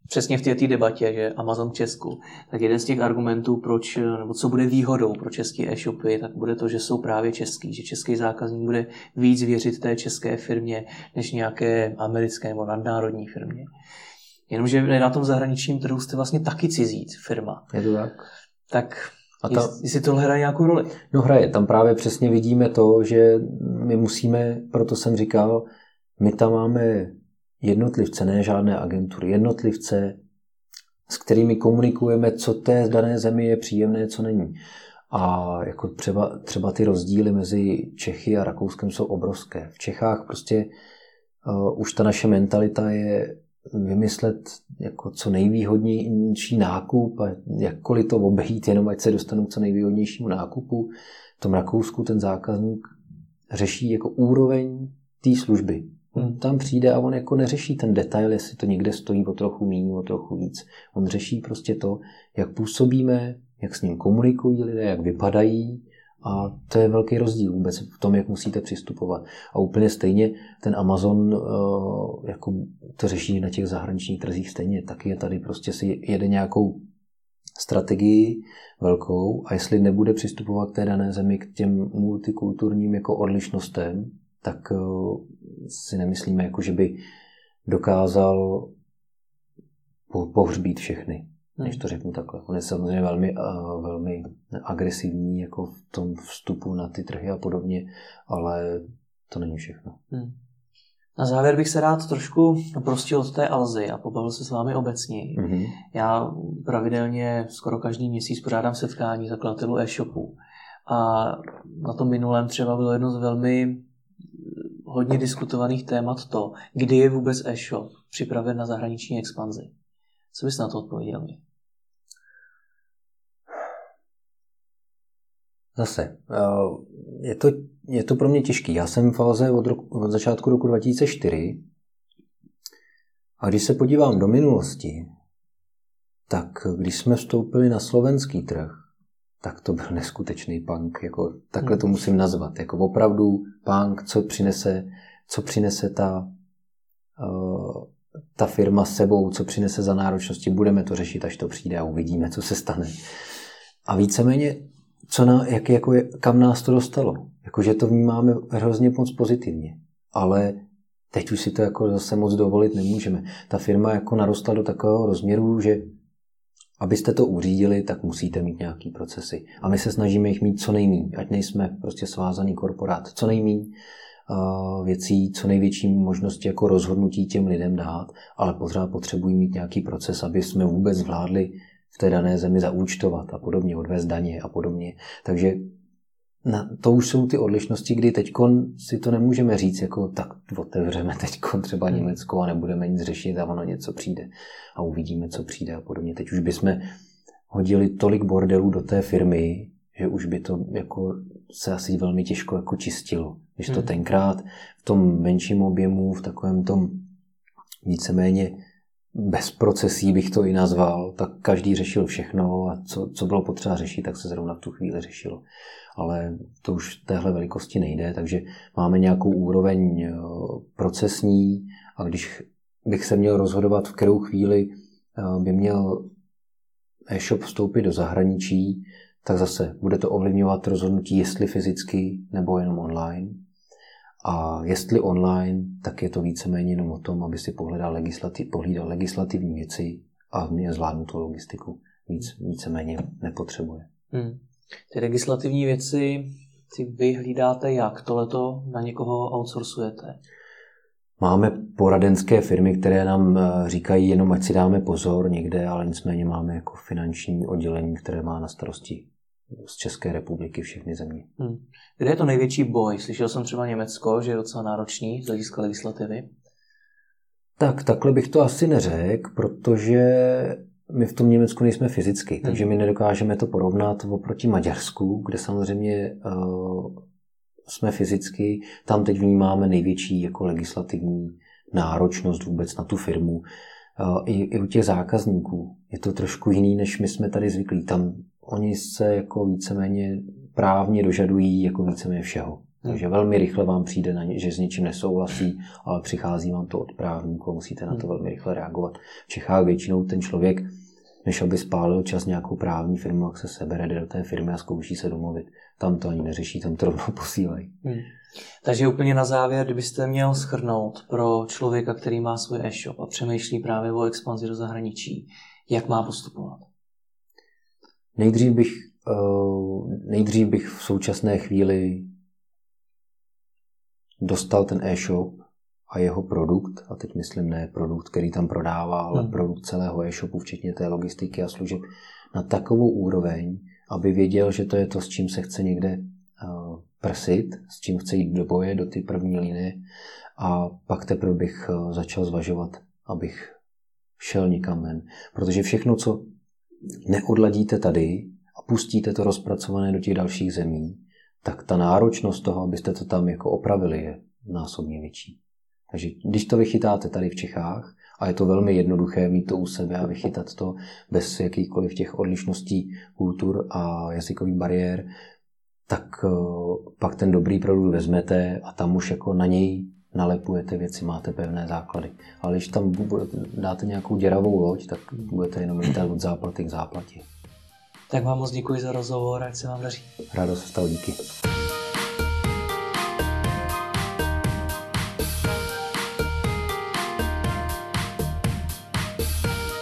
přesně v té debatě, že Amazon v Česku, tak jeden z těch argumentů, proč, nebo co bude výhodou pro české e-shopy, tak bude to, že jsou právě český, že český zákazník bude víc věřit té české firmě, než nějaké americké nebo nadnárodní firmě. Jenomže na tom zahraničním trhu jste vlastně taky cizí firma. Je to tak? Tak a ta... jestli tohle hraje nějakou roli? No hraje. Tam právě přesně vidíme to, že my musíme, proto jsem říkal, my tam máme jednotlivce, ne žádné agentury, jednotlivce, s kterými komunikujeme, co té dané zemi je příjemné, co není. A jako třeba, třeba ty rozdíly mezi Čechy a Rakouskem jsou obrovské. V Čechách prostě uh, už ta naše mentalita je vymyslet jako co nejvýhodnější nákup a jakkoliv to obejít, jenom ať se dostanu k co nejvýhodnějšímu nákupu. V tom Rakousku ten zákazník řeší jako úroveň té služby. On tam přijde a on jako neřeší ten detail, jestli to někde stojí o trochu méně, o trochu víc. On řeší prostě to, jak působíme, jak s ním komunikují lidé, jak vypadají, a to je velký rozdíl vůbec v tom, jak musíte přistupovat. A úplně stejně ten Amazon eh, jako to řeší na těch zahraničních trzích stejně. Taky je tady prostě si jede nějakou strategii velkou a jestli nebude přistupovat k té dané zemi k těm multikulturním jako odlišnostem, tak eh, si nemyslíme, jako že by dokázal pohřbít všechny než to řeknu takhle. On je samozřejmě velmi, uh, velmi agresivní jako v tom vstupu na ty trhy a podobně, ale to není všechno. Hmm. Na závěr bych se rád trošku prostil od té Alzy a pobavil se s vámi obecně. Mm-hmm. Já pravidelně skoro každý měsíc pořádám setkání zakladatelů e-shopů. A na tom minulém třeba bylo jedno z velmi hodně diskutovaných témat to, kdy je vůbec e-shop připraven na zahraniční expanzi. Co bys na to odpověděl mi? Zase, eh, je to, je to pro mě těžký. Já jsem v Alze od, roku, od začátku roku 2004 a když se podívám do minulosti, tak když jsme vstoupili na slovenský trh, tak to byl neskutečný punk. Jako, takhle to hmm. musím nazvat. Jako opravdu punk, co přinese, co přinese ta, uh, ta firma s sebou, co přinese za náročnosti. Budeme to řešit, až to přijde a uvidíme, co se stane. A víceméně, co na, jak, jako kam nás to dostalo. Jakože to vnímáme hrozně moc pozitivně. Ale teď už si to jako zase moc dovolit nemůžeme. Ta firma jako narostla do takového rozměru, že abyste to uřídili, tak musíte mít nějaký procesy. A my se snažíme jich mít co nejmíň, ať nejsme prostě svázaný korporát. Co nejmíň uh, věcí, co největší možnosti jako rozhodnutí těm lidem dát, ale pořád potřebují mít nějaký proces, aby jsme vůbec zvládli v té dané zemi zaúčtovat a podobně, odvést daně a podobně. Takže na, to už jsou ty odlišnosti, kdy teď si to nemůžeme říct, jako tak otevřeme teď třeba hmm. Německo a nebudeme nic řešit a ono něco přijde a uvidíme, co přijde a podobně. Teď už bychom hodili tolik bordelů do té firmy, že už by to jako se asi velmi těžko jako čistilo. Když to hmm. tenkrát v tom menším objemu, v takovém tom víceméně bez procesí bych to i nazval, tak každý řešil všechno a co, co bylo potřeba řešit, tak se zrovna v tu chvíli řešilo ale to už téhle velikosti nejde, takže máme nějakou úroveň eh, procesní a když bych se měl rozhodovat, v kterou chvíli eh, by měl e-shop vstoupit do zahraničí, tak zase bude to ovlivňovat rozhodnutí, jestli fyzicky nebo jenom online. A jestli online, tak je to víceméně jenom o tom, aby si pohledal legislativ, pohlídal legislativní věci a mě zvládnu tu logistiku. Víc, víceméně nepotřebuje. Hmm. Ty legislativní věci, ty vy hlídáte jak? Tohleto na někoho outsourcujete? Máme poradenské firmy, které nám eh, říkají jenom, ať si dáme pozor někde, ale nicméně máme jako finanční oddělení, které má na starosti z České republiky všechny země. Hmm. Kde je to největší boj? Slyšel jsem třeba Německo, že je docela náročný z hlediska legislativy. Tak, takhle bych to asi neřekl, protože my v tom Německu nejsme fyzicky, hmm. takže my nedokážeme to porovnat oproti Maďarsku, kde samozřejmě uh, jsme fyzicky. Tam teď vnímáme největší jako legislativní náročnost vůbec na tu firmu. Uh, i, I u těch zákazníků je to trošku jiný, než my jsme tady zvyklí. Tam oni se jako víceméně právně dožadují jako víceméně všeho. Takže velmi rychle vám přijde, na ně, že s něčím nesouhlasí, ale přichází vám to od právníků a musíte na to velmi rychle reagovat. V Čechách většinou ten člověk, než aby spálil čas nějakou právní firmu, jak se sebere, jde do té firmy a zkouší se domluvit. Tam to ani neřeší, tam to rovnou posílají. Hmm. Takže úplně na závěr, kdybyste měl schrnout pro člověka, který má svůj e-shop a přemýšlí právě o expanzi do zahraničí, jak má postupovat? Nejdřív bych, uh, nejdřív bych v současné chvíli dostal ten e-shop a jeho produkt, a teď myslím ne produkt, který tam prodává, ale hmm. produkt celého e-shopu, včetně té logistiky a služeb, na takovou úroveň, aby věděl, že to je to, s čím se chce někde uh, prsit, s čím chce jít do boje, do ty první linie a pak teprve bych uh, začal zvažovat, abych šel někam ven. Protože všechno, co neodladíte tady a pustíte to rozpracované do těch dalších zemí, tak ta náročnost toho, abyste to tam jako opravili, je násobně větší. Takže když to vychytáte tady v Čechách, a je to velmi jednoduché mít to u sebe a vychytat to bez jakýchkoliv těch odlišností kultur a jazykových bariér, tak eh, pak ten dobrý produkt vezmete a tam už jako na něj nalepujete věci, máte pevné základy. Ale když tam dáte nějakou děravou loď, tak budete jenom lítat od záplaty k záplatě. Tak vám moc děkuji za rozhovor, ať se vám daří. Rádo se stalo, díky.